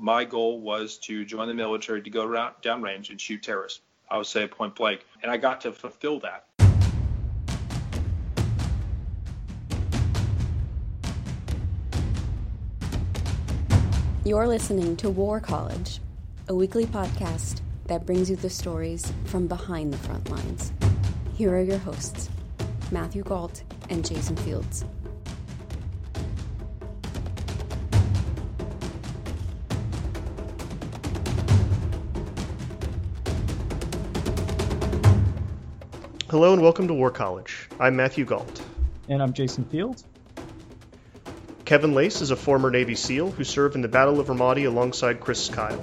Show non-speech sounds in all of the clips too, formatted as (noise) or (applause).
My goal was to join the military to go around, downrange and shoot terrorists. I would say point blank. And I got to fulfill that. You're listening to War College, a weekly podcast that brings you the stories from behind the front lines. Here are your hosts, Matthew Gault and Jason Fields. Hello and welcome to War College. I'm Matthew Gault. And I'm Jason Fields. Kevin Lacz is a former Navy SEAL who served in the Battle of Ramadi alongside Chris Kyle.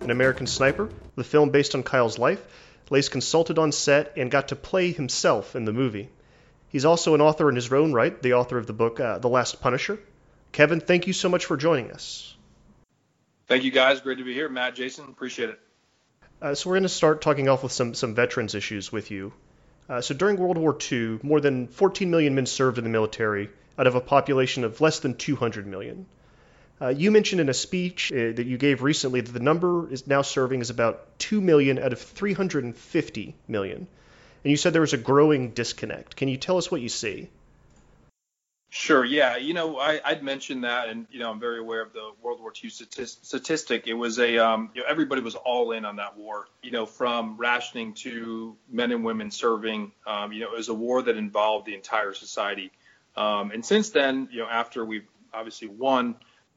An American sniper, the film based on Kyle's life, Lacz consulted on set and got to play himself in the movie. He's also an author in his own right, the author of the book uh, The Last Punisher. Kevin, thank you so much for joining us. Thank you guys. Great to be here. Matt, Jason, appreciate it. Uh, so we're going to start talking off with some, some veterans issues with you. Uh, so during World War II, more than 14 million men served in the military out of a population of less than 200 million. Uh, you mentioned in a speech uh, that you gave recently that the number is now serving is about 2 million out of 350 million. And you said there was a growing disconnect. Can you tell us what you see? Sure. Yeah. You know, I, would mentioned that, and you know, I'm very aware of the World War II statistic. It was a, um, you know, everybody was all in on that war. You know, from rationing to men and women serving. Um, you know, it was a war that involved the entire society. Um, and since then, you know, after we've obviously won,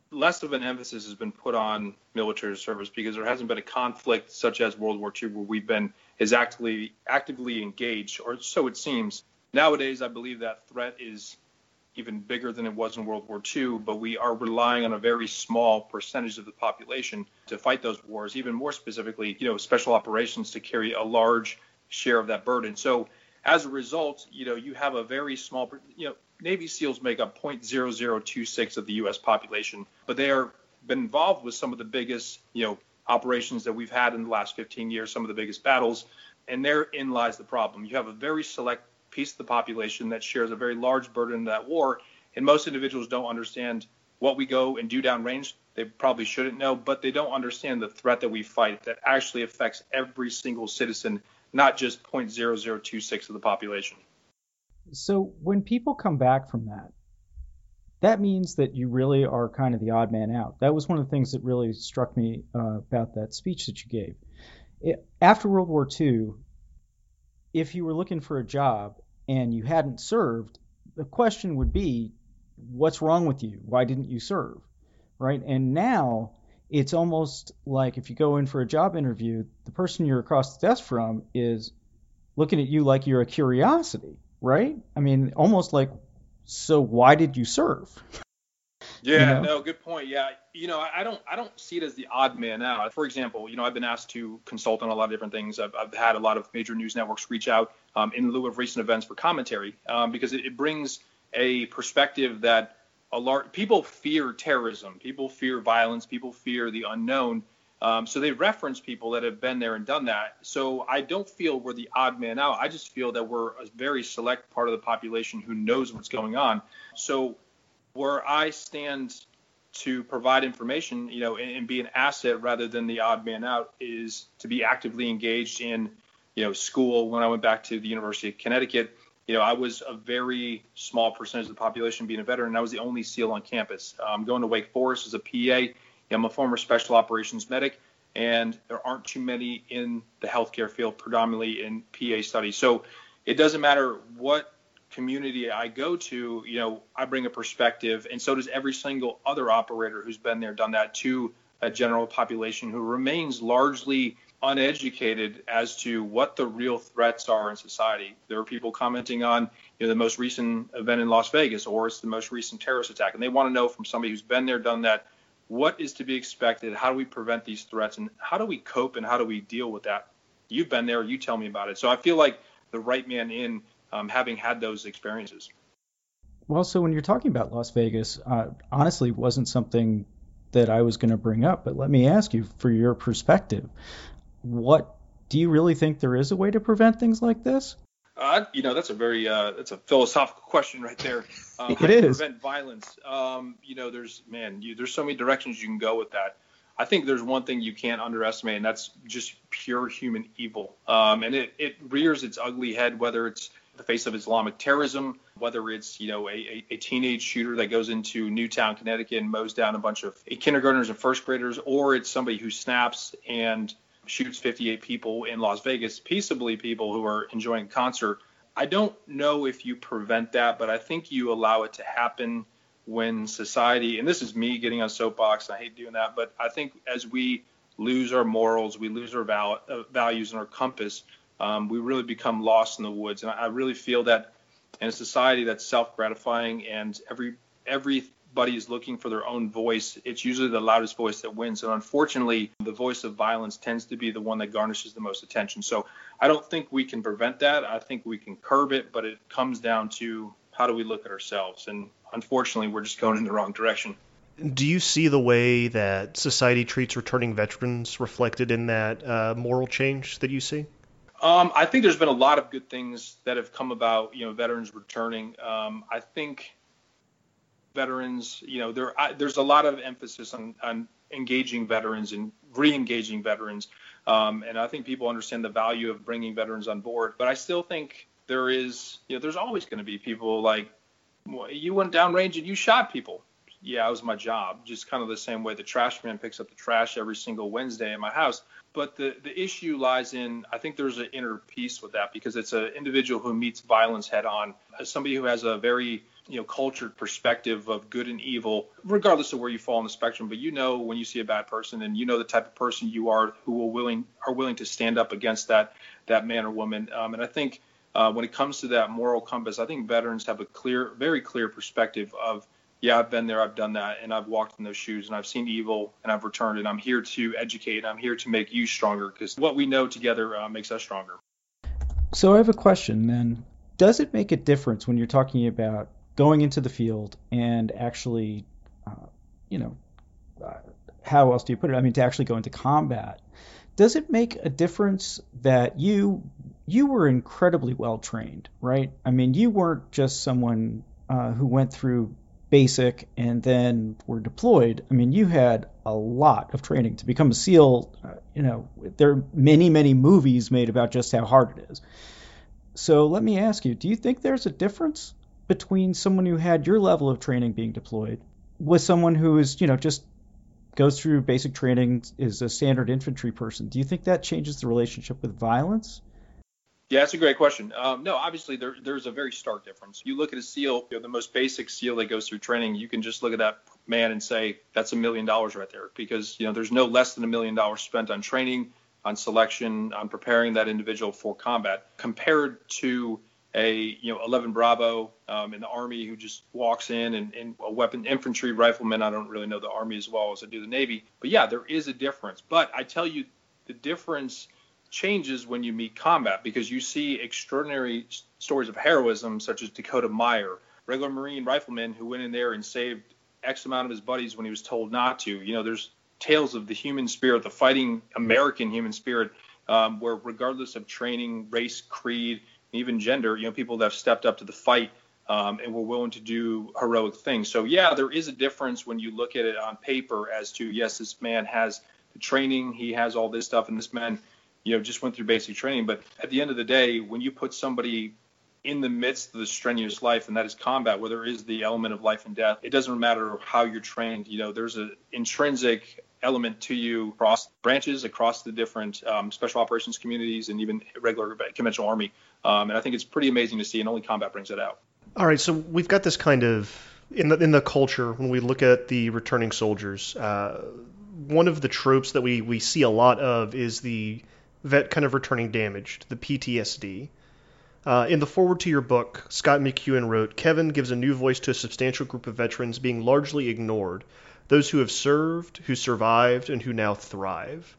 less of an emphasis has been put on military service because there hasn't been a conflict such as World War II where we've been as actively actively engaged, or so it seems. Nowadays, I believe that threat is even bigger than it was in World War II, but we are relying on a very small percentage of the population to fight those wars, even more specifically, you know, special operations to carry a large share of that burden. So as a result, you know, you have a very small, you know, Navy SEALs make up 0.0026 of the U.S. population, but they are been involved with some of the biggest, you know, operations that we've had in the last 15 years, some of the biggest battles, and therein lies the problem. You have a very select piece of the population that shares a very large burden in that war, and most individuals don't understand what we go and do downrange. They probably shouldn't know, but they don't understand the threat that we fight that actually affects every single citizen, not just 0.0026 of the population. So when people come back from that, that means that you really are kind of the odd man out. That was one of the things that really struck me uh, about that speech that you gave. It, after World War II, if you were looking for a job and you hadn't served, the question would be, what's wrong with you? Why didn't you serve? Right? And now it's almost like if you go in for a job interview, the person you're across the desk from is looking at you like you're a curiosity right? I mean, almost like, so why did you serve? (laughs) Yeah, you know? no, good point. Yeah, you know, I don't, I don't see it as the odd man out. For example, you know, I've been asked to consult on a lot of different things. I've, I've had a lot of major news networks reach out um, in lieu of recent events for commentary um, because it, it brings a perspective that a lot people fear terrorism, people fear violence, people fear the unknown, um, so they reference people that have been there and done that. So I don't feel we're the odd man out. I just feel that we're a very select part of the population who knows what's going on. So where I stand to provide information, you know, and, and be an asset rather than the odd man out is to be actively engaged in, you know, school. When I went back to the University of Connecticut, you know, I was a very small percentage of the population being a veteran, and I was the only SEAL on campus. I'm um, going to Wake Forest as a PA I'm a former special operations medic, and there aren't too many in the healthcare field, predominantly in PA studies. So it doesn't matter what community I go to, you know, I bring a perspective, and so does every single other operator who's been there, done that to a general population who remains largely uneducated as to what the real threats are in society. There are people commenting on you know, the most recent event in Las Vegas, or it's the most recent terrorist attack, and they want to know from somebody who's been there, done that, what is to be expected? How do we prevent these threats, and how do we cope, and how do we deal with that? You've been there, you tell me about it. So I feel like the right man in, um, having had those experiences. Well, so when you're talking about Las Vegas, uh, honestly, wasn't something that I was going to bring up, but let me ask you for your perspective. What do you really think there is a way to prevent things like this? Uh, you know, that's a very uh, that's a philosophical question right there. (laughs) Um, it is. Prevent violence. Um, you know, there's man, you, there's so many directions you can go with that. I think there's one thing you can't underestimate, and that's just pure human evil. Um, and it, it rears its ugly head, whether it's the face of Islamic terrorism, whether it's you know a, a, teenage shooter that goes into Newtown, Connecticut, and mows down a bunch of kindergartners and first graders, or it's somebody who snaps and shoots 58 people in Las Vegas, peaceably people who are enjoying a concert. I don't know if you prevent that, but I think you allow it to happen when society, and this is me getting on soapbox, I hate doing that, but I think as we lose our morals, we lose our val- uh, values and our compass, um, we really become lost in the woods. And I really feel that in a society that's self-gratifying and every everybody is looking for their own voice, it's usually the loudest voice that wins. And unfortunately, the voice of violence tends to be the one that garnishes the most attention. So I don't think we can prevent that. I think we can curb it, but it comes down to how do we look at ourselves? And unfortunately, we're just going in the wrong direction. Do you see the way that society treats returning veterans reflected in that uh, moral change that you see? Um, I think there's been a lot of good things that have come about, you know, veterans returning. Um, I think veterans, you know, there I, there's a lot of emphasis on, on engaging veterans and re-engaging veterans, um, and I think people understand the value of bringing veterans on board. But I still think there is, you know, there's always going to be people like, well, you went downrange and you shot people. Yeah, it was my job. Just kind of the same way the trash man picks up the trash every single Wednesday in my house. But the, the issue lies in, I think there's an inner peace with that because it's an individual who meets violence head on, as somebody who has a very you know cultured perspective of good and evil regardless of where you fall on the spectrum. But you know when you see a bad person and you know the type of person you are who will willing are willing to stand up against that that man or woman. Um, and i think uh, when it comes to that moral compass i think veterans have a clear very clear perspective of yeah i've been there i've done that and i've walked in those shoes and i've seen evil and i've returned and i'm here to educate and i'm here to make you stronger because what we know together uh, makes us stronger so i have a question then does it make a difference when you're talking about going into the field and actually, uh, you know, uh, how else do you put it? I mean, to actually go into combat. Does it make a difference that you you were incredibly well trained, right? I mean, you weren't just someone uh, who went through basic and then were deployed. I mean, you had a lot of training to become a SEAL. Uh, you know, there are many, many movies made about just how hard it is. So let me ask you: Do you think there's a difference between someone who had your level of training being deployed with someone who is, you know, just goes through basic training is a standard infantry person. Do you think that changes the relationship with violence? Yeah, that's a great question. Um, no, obviously there, there's a very stark difference. You look at a SEAL, you know, the most basic SEAL that goes through training, you can just look at that man and say that's a million dollars right there because you know there's no less than a million dollars spent on training, on selection, on preparing that individual for combat compared to a you know 11 Bravo um, in the Army who just walks in and, and, a weapon infantry rifleman. I don't really know the Army as well as I do the Navy, but yeah, there is a difference. But I tell you, the difference changes when you meet combat because you see extraordinary stories of heroism such as Dakota Meyer, regular Marine rifleman who went in there and saved X amount of his buddies when he was told not to. You know, there's tales of the human spirit, the fighting American human spirit, um, where regardless of training, race, creed, even gender, you know, people that have stepped up to the fight um, and were willing to do heroic things. So yeah, there is a difference when you look at it on paper as to yes, this man has the training, he has all this stuff, and this man, you know, just went through basic training. But at the end of the day, when you put somebody in the midst of the strenuous life, and that is combat, where there is the element of life and death, it doesn't matter how you're trained. You know, there's an intrinsic element to you across branches, across the different um, special operations communities, and even regular conventional army. Um, and I think it's pretty amazing to see, and only combat brings it out. All right, so we've got this kind of in the in the culture when we look at the returning soldiers. Uh, one of the tropes that we we see a lot of is the vet kind of returning damaged, the PTSD. Uh, in the forward to your book, Scott McEwen wrote Kevin gives a new voice to a substantial group of veterans being largely ignored, those who have served, who survived, and who now thrive.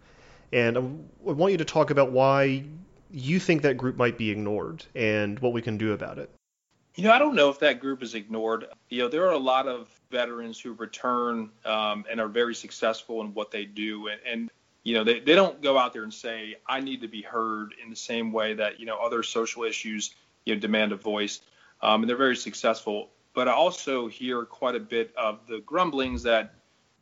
And I want you to talk about why you think that group might be ignored and what we can do about it. You know, I don't know if that group is ignored. You know, there are a lot of veterans who return um, and are very successful in what they do. And, and you know, they, they don't go out there and say, I need to be heard in the same way that, you know, other social issues, you know, demand a voice. Um, and they're very successful. But I also hear quite a bit of the grumblings that,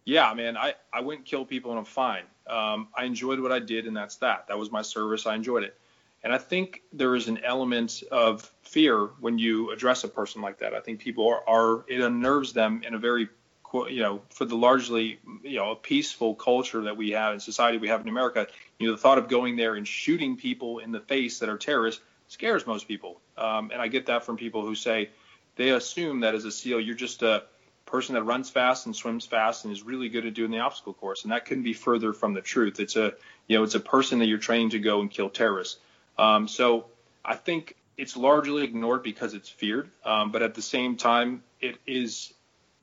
yeah, man, I, I went and killed people and I'm fine. Um, I enjoyed what I did and that's that. That was my service. I enjoyed it. And I think there is an element of fear when you address a person like that. I think people are, are it unnerves them in a very you know, for the largely, you know, peaceful culture that we have in society we have in America, you know, the thought of going there and shooting people in the face that are terrorists scares most people. Um, and I get that from people who say they assume that as a SEAL, you're just a person that runs fast and swims fast and is really good at doing the obstacle course. And that couldn't be further from the truth. It's a, you know, it's a person that you're training to go and kill terrorists. Um, so I think it's largely ignored because it's feared. Um, but at the same time, it is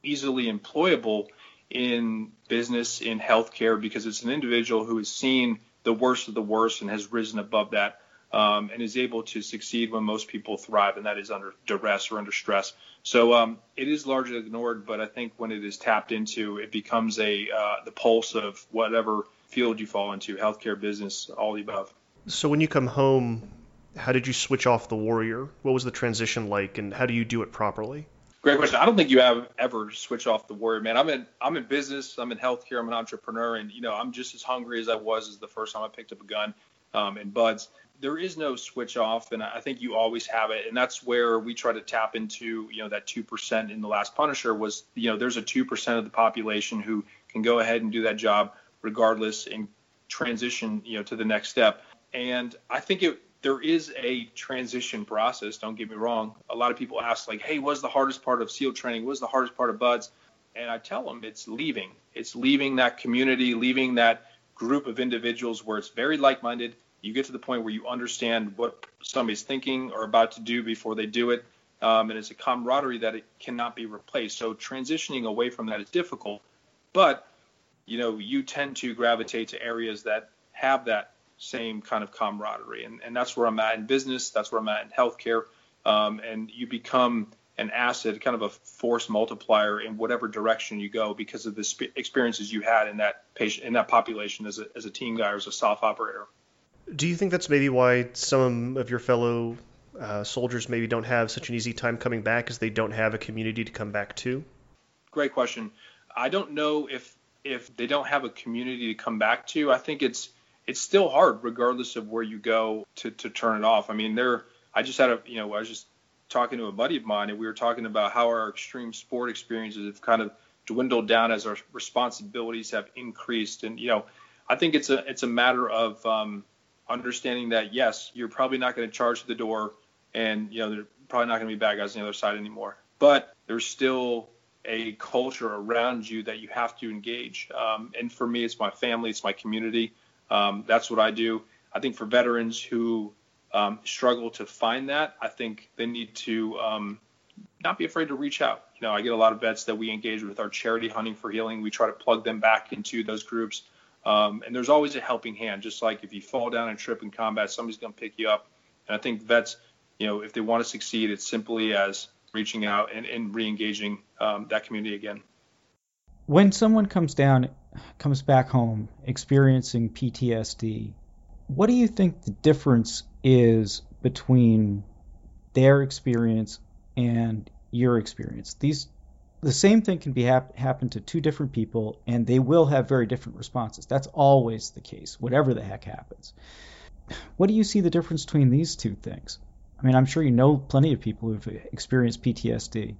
easily employable in business, in healthcare, because it's an individual who has seen the worst of the worst and has risen above that um, and is able to succeed when most people thrive, and that is under duress or under stress. So um, it is largely ignored, but I think when it is tapped into, it becomes a uh, the pulse of whatever field you fall into, healthcare, business, all the above. So when you come home, how did you switch off the warrior? What was the transition like, and how do you do it properly? Great question. I don't think you have ever switch off the warrior, man. I'm in I'm in business. I'm in healthcare. I'm an entrepreneur, and you know I'm just as hungry as I was as the first time I picked up a gun um, in BUD/S. There is no switch off, and I think you always have it, and that's where we try to tap into. You know that two percent in the last Punisher was you know there's a two percent of the population who can go ahead and do that job regardless and transition you know to the next step. And I think it there is a transition process. Don't get me wrong. A lot of people ask like, "Hey, what's the hardest part of SEAL training? What's the hardest part of BUD/S?" And I tell them it's leaving. It's leaving that community, leaving that group of individuals where it's very like-minded. You get to the point where you understand what somebody's thinking or about to do before they do it, um, and it's a camaraderie that it cannot be replaced. So transitioning away from that is difficult, but you know you tend to gravitate to areas that have that same kind of camaraderie. And, and that's where I'm at in business. That's where I'm at in healthcare. Um, and you become an asset, kind of a force multiplier in whatever direction you go because of the sp- experiences you had in that patient, in that population as a, as a team guy or as a SOF operator. Do you think that's maybe why some of your fellow uh, soldiers maybe don't have such an easy time coming back as they don't have a community to come back to? Great question. I don't know if if they don't have a community to come back to. I think it's it's still hard regardless of where you go to, to turn it off. I mean, there, I just had a, you know, I was just talking to a buddy of mine and we were talking about how our extreme sport experiences have kind of dwindled down as our responsibilities have increased. And, you know, I think it's a, it's a matter of um, understanding that, yes, you're probably not going to charge the door and, you know, they're probably not going to be bad guys on the other side anymore, but there's still a culture around you that you have to engage. Um, and for me, it's my family, it's my community. Um, that's what I do. I think for veterans who um, struggle to find that, I think they need to um, not be afraid to reach out. You know, I get a lot of vets that we engage with our charity hunting for healing. We try to plug them back into those groups. Um, and there's always a helping hand. Just like if you fall down and trip in combat, somebody's going to pick you up. And I think vets, you know, if they want to succeed, it's simply as reaching out and, and re-engaging um, that community again. When someone comes down comes back home experiencing PTSD, what do you think the difference is between their experience and your experience? These the same thing can be hap- happen to two different people and they will have very different responses. That's always the case, whatever the heck happens. What do you see the difference between these two things? I mean, I'm sure you know plenty of people who've experienced PTSD.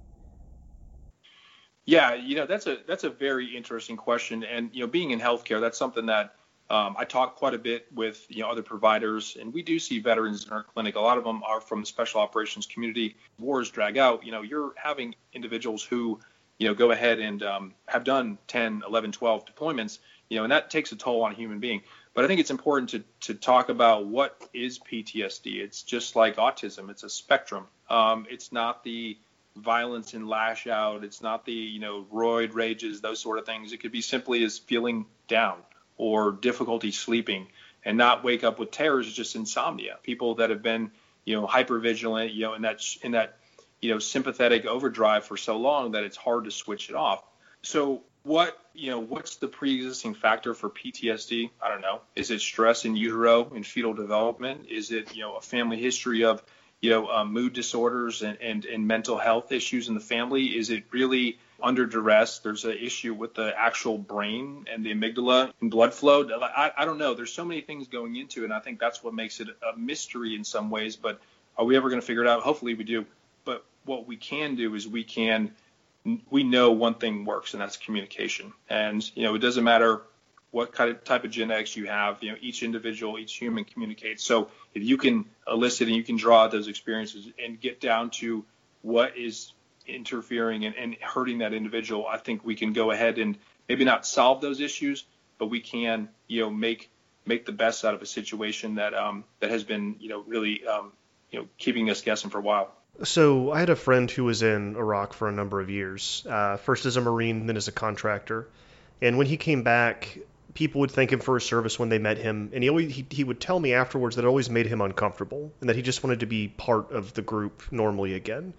Yeah, you know that's a that's a very interesting question, and you know being in healthcare, that's something that um, I talk quite a bit with you know other providers, and we do see veterans in our clinic. A lot of them are from the special operations community. Wars drag out. You know, you're having individuals who you know go ahead and um, have done 10, 11, 12 deployments. You know, and that takes a toll on a human being. But I think it's important to to talk about what is PTSD. It's just like autism. It's a spectrum. Um, it's not the violence and lash out. It's not the, you know, roid rages, those sort of things. It could be simply as feeling down or difficulty sleeping and not wake up with terrors, it's just insomnia. People that have been, you know, hyper vigilant, you know, in that in that, you know, sympathetic overdrive for so long that it's hard to switch it off. So what, you know, what's the pre-existing factor for PTSD? I don't know. Is it stress in utero and fetal development? Is it, you know, a family history of you know, um, mood disorders and, and, and mental health issues in the family? Is it really under duress? There's an issue with the actual brain and the amygdala and blood flow. I, I don't know. There's so many things going into it, and I think that's what makes it a mystery in some ways. But are we ever going to figure it out? Hopefully we do. But what we can do is we can we know one thing works, and that's communication. And you know, it doesn't matter what kind of type of genetics you have. You know, each individual, each human communicates. So if you can elicit and you can draw those experiences and get down to what is interfering and, and hurting that individual, I think we can go ahead and maybe not solve those issues, but we can, you know, make make the best out of a situation that um, that has been, you know, really, um, you know, keeping us guessing for a while. So I had a friend who was in Iraq for a number of years, uh, first as a Marine, then as a contractor. And when he came back, people would thank him for his service when they met him, and he always he, he would tell me afterwards that it always made him uncomfortable, and that he just wanted to be part of the group normally again.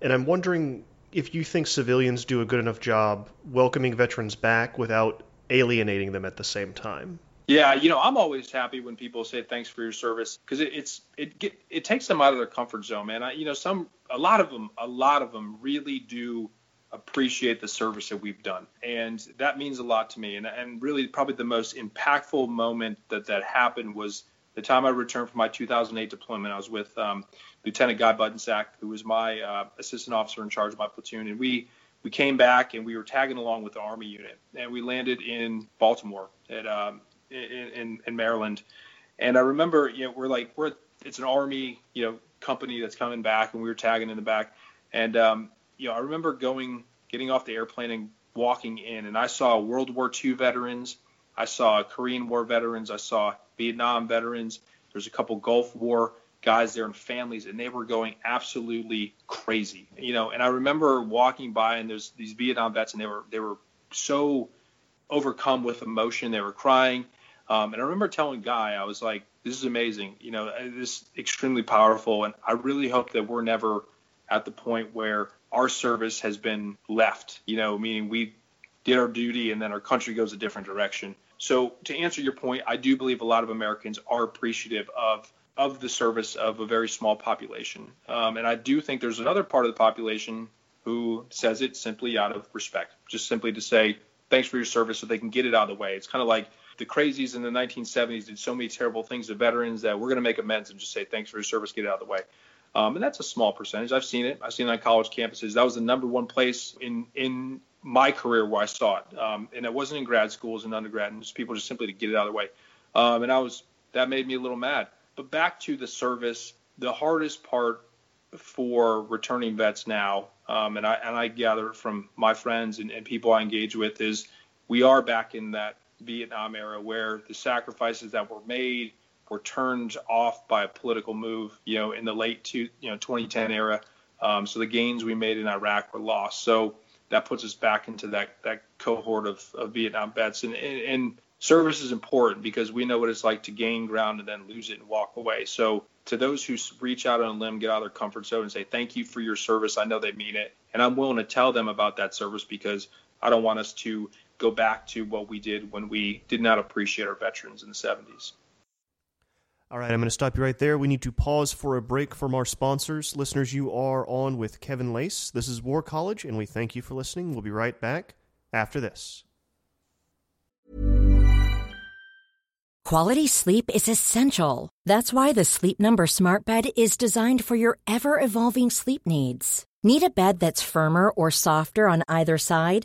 And I'm wondering if you think civilians do a good enough job welcoming veterans back without alienating them at the same time. Yeah, you know, I'm always happy when people say thanks for your service because it, it's it get, it takes them out of their comfort zone, man. I, you know, some a lot of them a lot of them really do appreciate the service that we've done. And that means a lot to me. And, and really, probably the most impactful moment that that happened was the time I returned from my 2008 deployment. I was with um, Lieutenant Guy Buttonsack, who was my uh, assistant officer in charge of my platoon. And we, we came back and we were tagging along with the Army unit. And we landed in Baltimore at, um, in, in, in Maryland. And I remember, you know, we're like, we're, it's an Army, you know, company that's coming back, and we were tagging in the back. And um, you know, I remember going, getting off the airplane and walking in, and I saw World War II veterans, I saw Korean War veterans, I saw Vietnam veterans. There's a couple Gulf War guys there and families, and they were going absolutely crazy, you know. And I remember walking by, and there's these Vietnam vets, and they were they were so overcome with emotion, they were crying. Um, and I remember telling Guy, I was like, "This is amazing, you know, this is extremely powerful, and I really hope that we're never at the point where our service has been left, you know, meaning we did our duty and then our country goes a different direction. So to answer your point, I do believe a lot of Americans are appreciative of of the service of a very small population, um, and I do think there's another part of the population who says it simply out of respect, just simply to say thanks for your service, so they can get it out of the way. It's kind of like the crazies in the 1970s did so many terrible things to veterans that we're going to make amends and just say thanks for your service, get it out of the way. Um, and that's a small percentage. I've seen it. I've seen it on college campuses. That was the number one place in in my career where I saw it. Um, and it wasn't in grad schools and undergrad, and just people just simply to get it out of the way. Um, and I was that made me a little mad. But back to the service, the hardest part for returning vets now, um, and I and I gather from my friends and, and people I engage with is we are back in that Vietnam era where the sacrifices that were made were turned off by a political move, you know, in the late two, you know 2010 era. Um, so the gains we made in Iraq were lost. So that puts us back into that that cohort of, of Vietnam vets. And, and, and service is important because we know what it's like to gain ground and then lose it and walk away. So to those who reach out on a limb, get out of their comfort zone and say thank you for your service, I know they mean it, and I'm willing to tell them about that service because I don't want us to go back to what we did when we did not appreciate our veterans in the 70s. All right, I'm going to stop you right there. We need to pause for a break from our sponsors. Listeners, you are on with Kevin Lacz. This is War College, and we thank you for listening. We'll be right back after this. Quality sleep is essential. That's why the Sleep Number Smart Bed is designed for your ever evolving sleep needs. Need a bed that's firmer or softer on either side?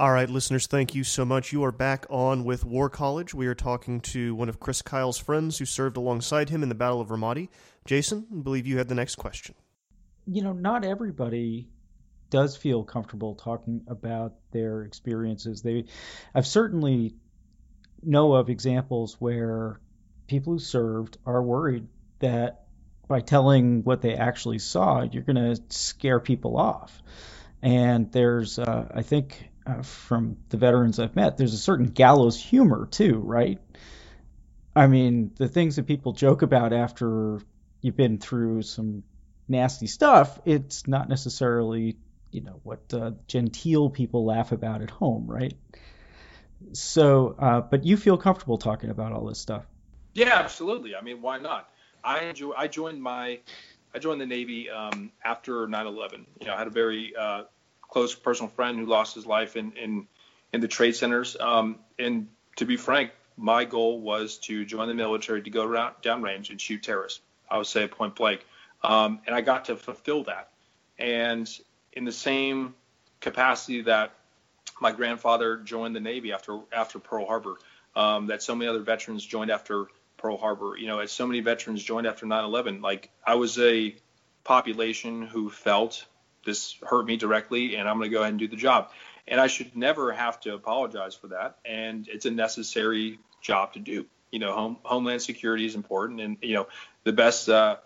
All right, listeners, thank you so much. You are back on with War College. We are talking to one of Chris Kyle's friends who served alongside him in the Battle of Ramadi. Jason, I believe you had the next question. You know, not everybody does feel comfortable talking about their experiences. They, I've certainly know of examples where people who served are worried that by telling what they actually saw, you're going to scare people off. And there's, uh, I think, uh, from the veterans I've met, there's a certain gallows humor too, right? I mean, the things that people joke about after you've been through some nasty stuff, it's not necessarily, you know, what uh, genteel people laugh about at home, right? So, uh, but you feel comfortable talking about all this stuff? Yeah, absolutely. I mean, why not? I enjoy. I joined my, I joined the Navy um, after 9/11. You know, I had a very uh, close personal friend who lost his life in in, in the trade centers. Um, and to be frank, my goal was to join the military to go around downrange and shoot terrorists. I would say point blank, um, and I got to fulfill that. And in the same capacity that my grandfather joined the Navy after after Pearl Harbor, um, that so many other veterans joined after Pearl Harbor. You know, as so many veterans joined after 9/11. Like I was a population who felt this hurt me directly and I'm going to go ahead and do the job. And I should never have to apologize for that. And it's a necessary job to do. You know, home, homeland security is important, and you know, the best uh,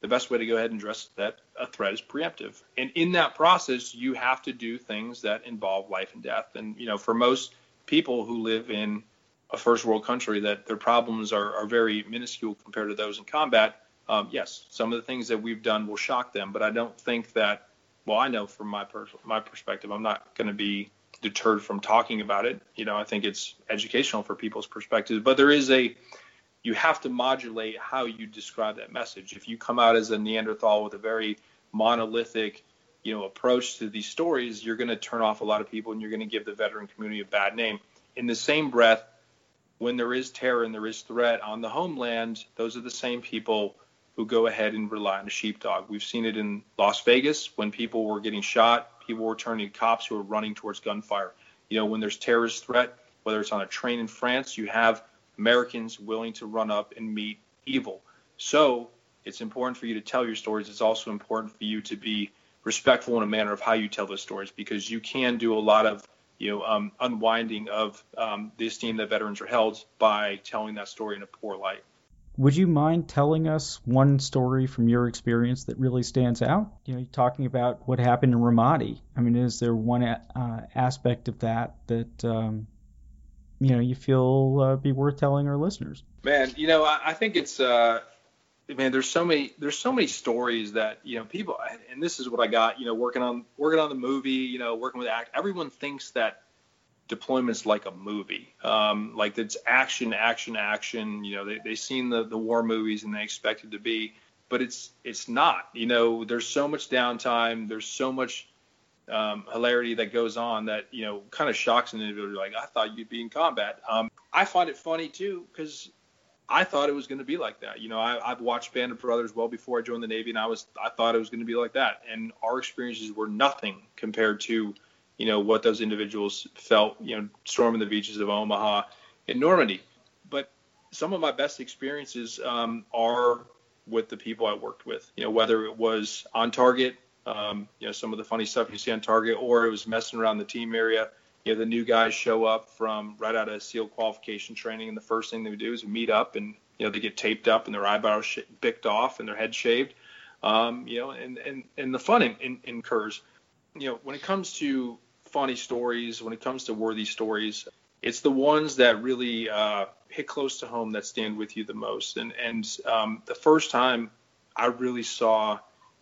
the best way to go ahead and address that a threat is preemptive. And in that process, you have to do things that involve life and death. And you know, for most people who live in a first world country, that their problems are, are very minuscule compared to those in combat. Um, yes, some of the things that we've done will shock them, but I don't think that well, I know from my per- my perspective, I'm not going to be deterred from talking about it. You know, I think it's educational for people's perspectives, but there is a you have to modulate how you describe that message. If you come out as a Neanderthal with a very monolithic, you know, approach to these stories, you're going to turn off a lot of people and you're going to give the veteran community a bad name. In the same breath, when there is terror and there is threat on the homeland, those are the same people who go ahead and rely on a sheepdog. We've seen it in Las Vegas when people were getting shot, people were turning to cops who were running towards gunfire. You know, when there's terrorist threat, whether it's on a train in France, you have Americans willing to run up and meet evil. So it's important for you to tell your stories. It's also important for you to be respectful in a manner of how you tell those stories because you can do a lot of you know um, unwinding of um, the esteem that veterans are held by telling that story in a poor light. Would you mind telling us one story from your experience that really stands out? You know, talking about what happened in Ramadi. I mean, is there one uh, aspect of that that um, you know you feel uh, be worth telling our listeners? Man, you know, I, I think it's uh, man. There's so many. There's so many stories that you know people. And this is what I got. You know, working on working on the movie. You know, working with act. Everyone thinks that deployments like a movie. Um, like it's action, action, action. You know, they they seen the the war movies and they expect it to be, but it's it's not. You know, there's so much downtime. There's so much um, hilarity that goes on that you know kind of shocks an individual. Like I thought you'd be in combat. Um, I find it funny too because I thought it was going to be like that. You know, I, I've watched Band of Brothers well before I joined the Navy, and I was I thought it was going to be like that. And our experiences were nothing compared to you know, what those individuals felt, you know, storming the beaches of Omaha and Normandy. But some of my best experiences um, are with the people I worked with. You know, whether it was on target, um, you know, some of the funny stuff you see on target, or it was messing around the team area. You know, the new guys show up from right out of SEAL qualification training, and the first thing they do is meet up, and you know, they get taped up and their eyebrows sh- bicked off and their head shaved. Um, you know, and and and the fun in, in, incurs. You know, when it comes to funny stories, when it comes to worthy stories, it's the ones that really uh, hit close to home that stand with you the most. And and um, the first time I really saw,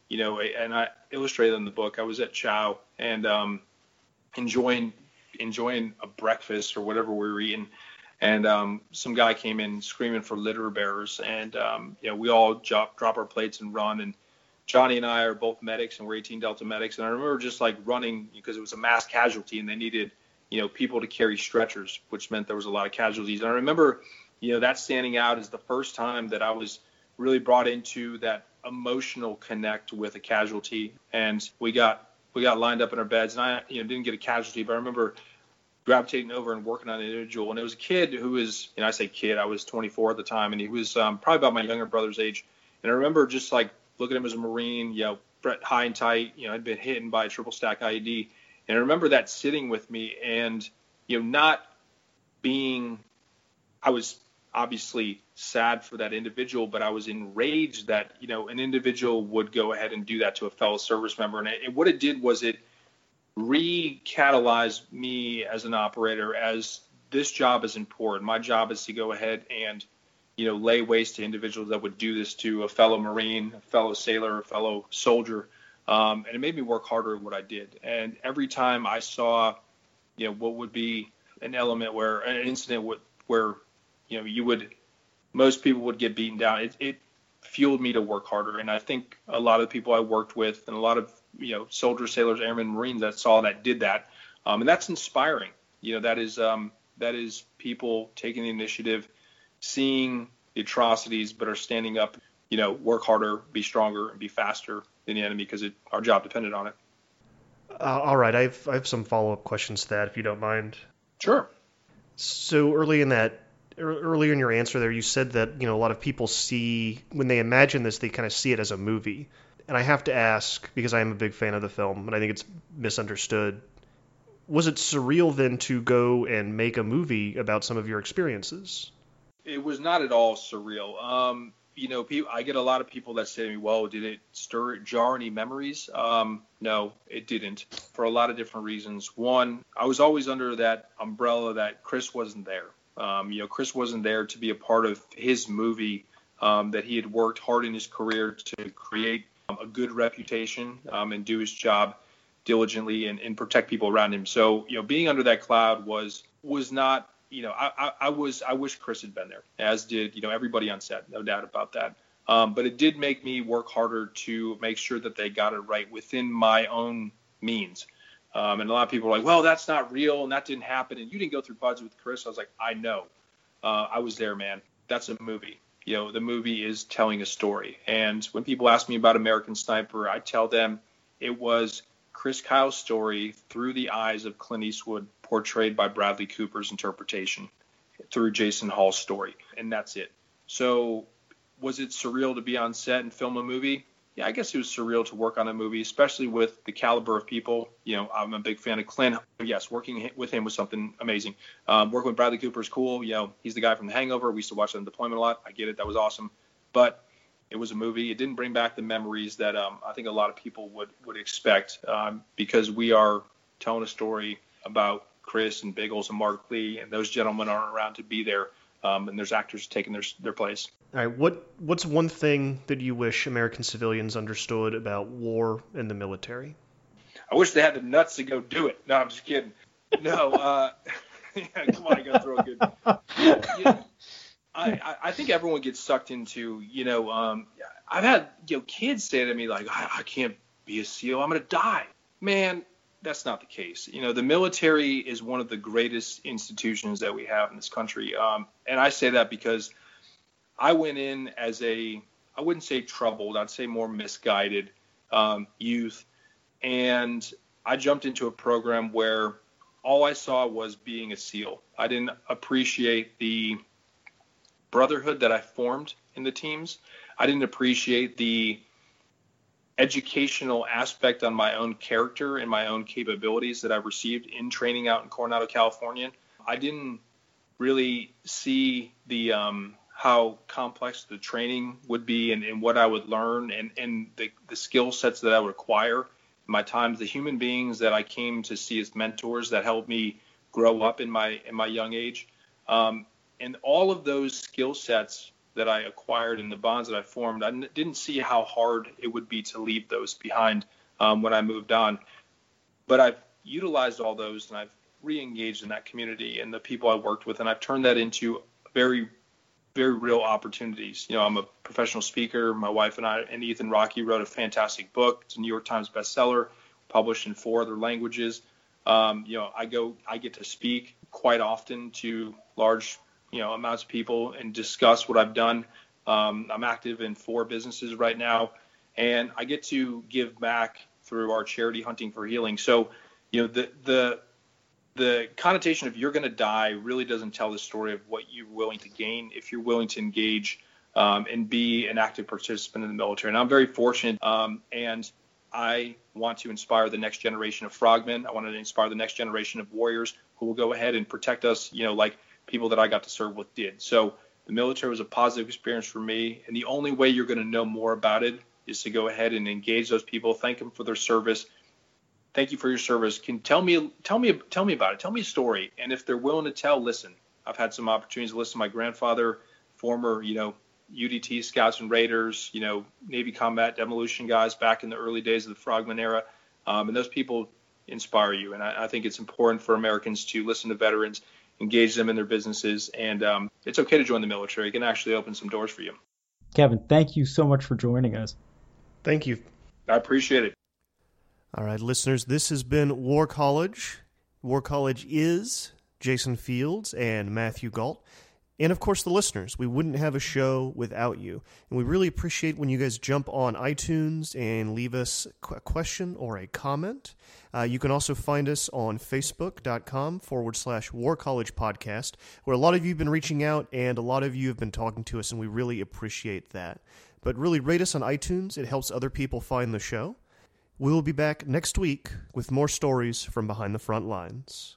you know, and I illustrated in the book, I was at Chow and um, enjoying enjoying a breakfast or whatever we were eating. And um, some guy came in screaming for litter bearers, and um, you know we all drop, drop our plates and run. And Johnny and I are both medics, and we're 18 Delta medics. And I remember just like running because it was a mass casualty, and they needed you know, people to carry stretchers, which meant there was a lot of casualties. And I remember, you know, that standing out as the first time that I was really brought into that emotional connect with a casualty. And we got we got lined up in our beds, and I, you know, didn't get a casualty, but I remember gravitating over and working on an individual. And it was a kid who was, you know, I say kid, I was 24 at the time, and he was um, probably about my younger brother's age. And I remember just like looking at him as a Marine, you know, Brett high and tight, you know, I'd been hit by a triple stack IED and I remember that sitting with me and, you know, not being, I was obviously sad for that individual, but I was enraged that, you know, an individual would go ahead and do that to a fellow service member. And, it, and what it did was it recatalyzed me as an operator as this job is important. My job is to go ahead and, you know, lay waste to individuals that would do this to a fellow Marine, a fellow sailor, a fellow soldier. Um, and it made me work harder at what I did. And every time I saw, you know, what would be an element where an incident would, where, you know, you would, most people would get beaten down. It, it fueled me to work harder. And I think a lot of the people I worked with and a lot of, you know, soldiers, sailors, airmen, Marines that saw that did that. Um, and that's inspiring. You know, that is, um, that is people taking the initiative, seeing the atrocities, but are standing up, you know, work harder, be stronger, and be faster than the enemy because our job depended on it. Uh, all right, I have, I have some follow up questions to that, if you don't mind. Sure. So early in that, earlier in your answer there, you said that you know a lot of people see when they imagine this, they kind of see it as a movie. And I have to ask because I am a big fan of the film, and I think it's misunderstood. Was it surreal then to go and make a movie about some of your experiences? It was not at all surreal. Um, you know, people, I get a lot of people that say to me, "Well, did it stir jar any memories?" Um, no, it didn't, for a lot of different reasons. One, I was always under that umbrella that Chris wasn't there. Um, you know, Chris wasn't there to be a part of his movie. Um, that he had worked hard in his career to create um, a good reputation um, and do his job diligently and, and protect people around him. So, you know, being under that cloud was was not you know, I, I, I, was I wish Chris had been there, as did you know everybody on set, no doubt about that. Um, but it did make me work harder to make sure that they got it right within my own means. Um, and a lot of people are like, well, that's not real and that didn't happen and you didn't go through BUD/S with Chris. I was like, I know, uh, I was there, man. That's a movie. You know, the movie is telling a story. And when people ask me about American Sniper, I tell them it was Chris Kyle's story through the eyes of Clint Eastwood portrayed by Bradley Cooper's interpretation through Jason Hall's story, and that's it. So, was it surreal to be on set and film a movie? Yeah, I guess it was surreal to work on a movie, especially with the caliber of people. You know, I'm a big fan of Clint. Yes, working with him was something amazing. Um, working with Bradley Cooper is cool. You know, he's the guy from The Hangover. We used to watch that in deployment a lot. I get it. That was awesome. But it was a movie. It didn't bring back the memories that um, I think a lot of people would would expect um, because we are telling a story about Chris and Biggles and Mark Lee, and those gentlemen aren't around to be there. Um, and there's actors taking their their place. All right, what what's one thing that you wish American civilians understood about war and the military? I wish they had the nuts to go do it. No, I'm just kidding. No, uh, (laughs) yeah, come on, I gotta throw a good. You know, I, I think everyone gets sucked into, you know, um, I've had you know kids say to me like, I, I can't be a SEAL, I'm gonna die. Man, that's not the case. You know, the military is one of the greatest institutions that we have in this country. Um, and I say that because I went in as a, I wouldn't say troubled, I'd say more misguided um, youth. And I jumped into a program where all I saw was being a SEAL. I didn't appreciate the brotherhood that I formed in the teams. I didn't appreciate the educational aspect on my own character and my own capabilities that I've received in training out in Coronado, California. I didn't really see the um, how complex the training would be and, and what I would learn and, and the, the skill sets that I would acquire my times, the human beings that I came to see as mentors that helped me grow up in my in my young age. Um, and all of those skill sets that I acquired and the bonds that I formed, I n- didn't see how hard it would be to leave those behind um, when I moved on. But I've utilized all those and I've re-engaged in that community and the people I worked with, and I've turned that into very, very real opportunities. You know, I'm a professional speaker. My wife and I and Ethan Rocke wrote a fantastic book. It's a New York Times bestseller, published in four other languages. Um, you know, I go, I get to speak quite often to large you know amounts of people and discuss what I've done. Um, I'm active in four businesses right now, and I get to give back through our charity Hunting for Healing. So, you know, the the the connotation of you're going to die really doesn't tell the story of what you're willing to gain if you're willing to engage um, and be an active participant in the military. And I'm very fortunate, um, and I want to inspire the next generation of frogmen. I want to inspire the next generation of warriors who will go ahead and protect us. You know, like people that I got to serve with did. So the military was a positive experience for me. And the only way you're going to know more about it is to go ahead and engage those people, thank them for their service. Thank you for your service. Can tell me, tell me, tell me about it. Tell me a story. And if they're willing to tell, listen. I've had some opportunities to listen to my grandfather, former, you know, UDT scouts and raiders, you know, Navy combat demolition guys back in the early days of the Frogman era. Um, and those people inspire you. And I, I, think it's important for Americans to listen to veterans engage them in their businesses, and um, it's okay to join the military. It can actually open some doors for you. Kevin, thank you so much for joining us. Thank you. I appreciate it. All right, listeners, this has been War College. War College is Jason Fields and Matthew Gault. And of course, the listeners. We wouldn't have a show without you. And we really appreciate when you guys jump on iTunes and leave us a question or a comment. Uh, you can also find us on facebook.com forward slash War College Podcast, where a lot of you have been reaching out and a lot of you have been talking to us, and we really appreciate that. But really, rate us on iTunes. It helps other people find the show. We will be back next week with more stories from behind the front lines.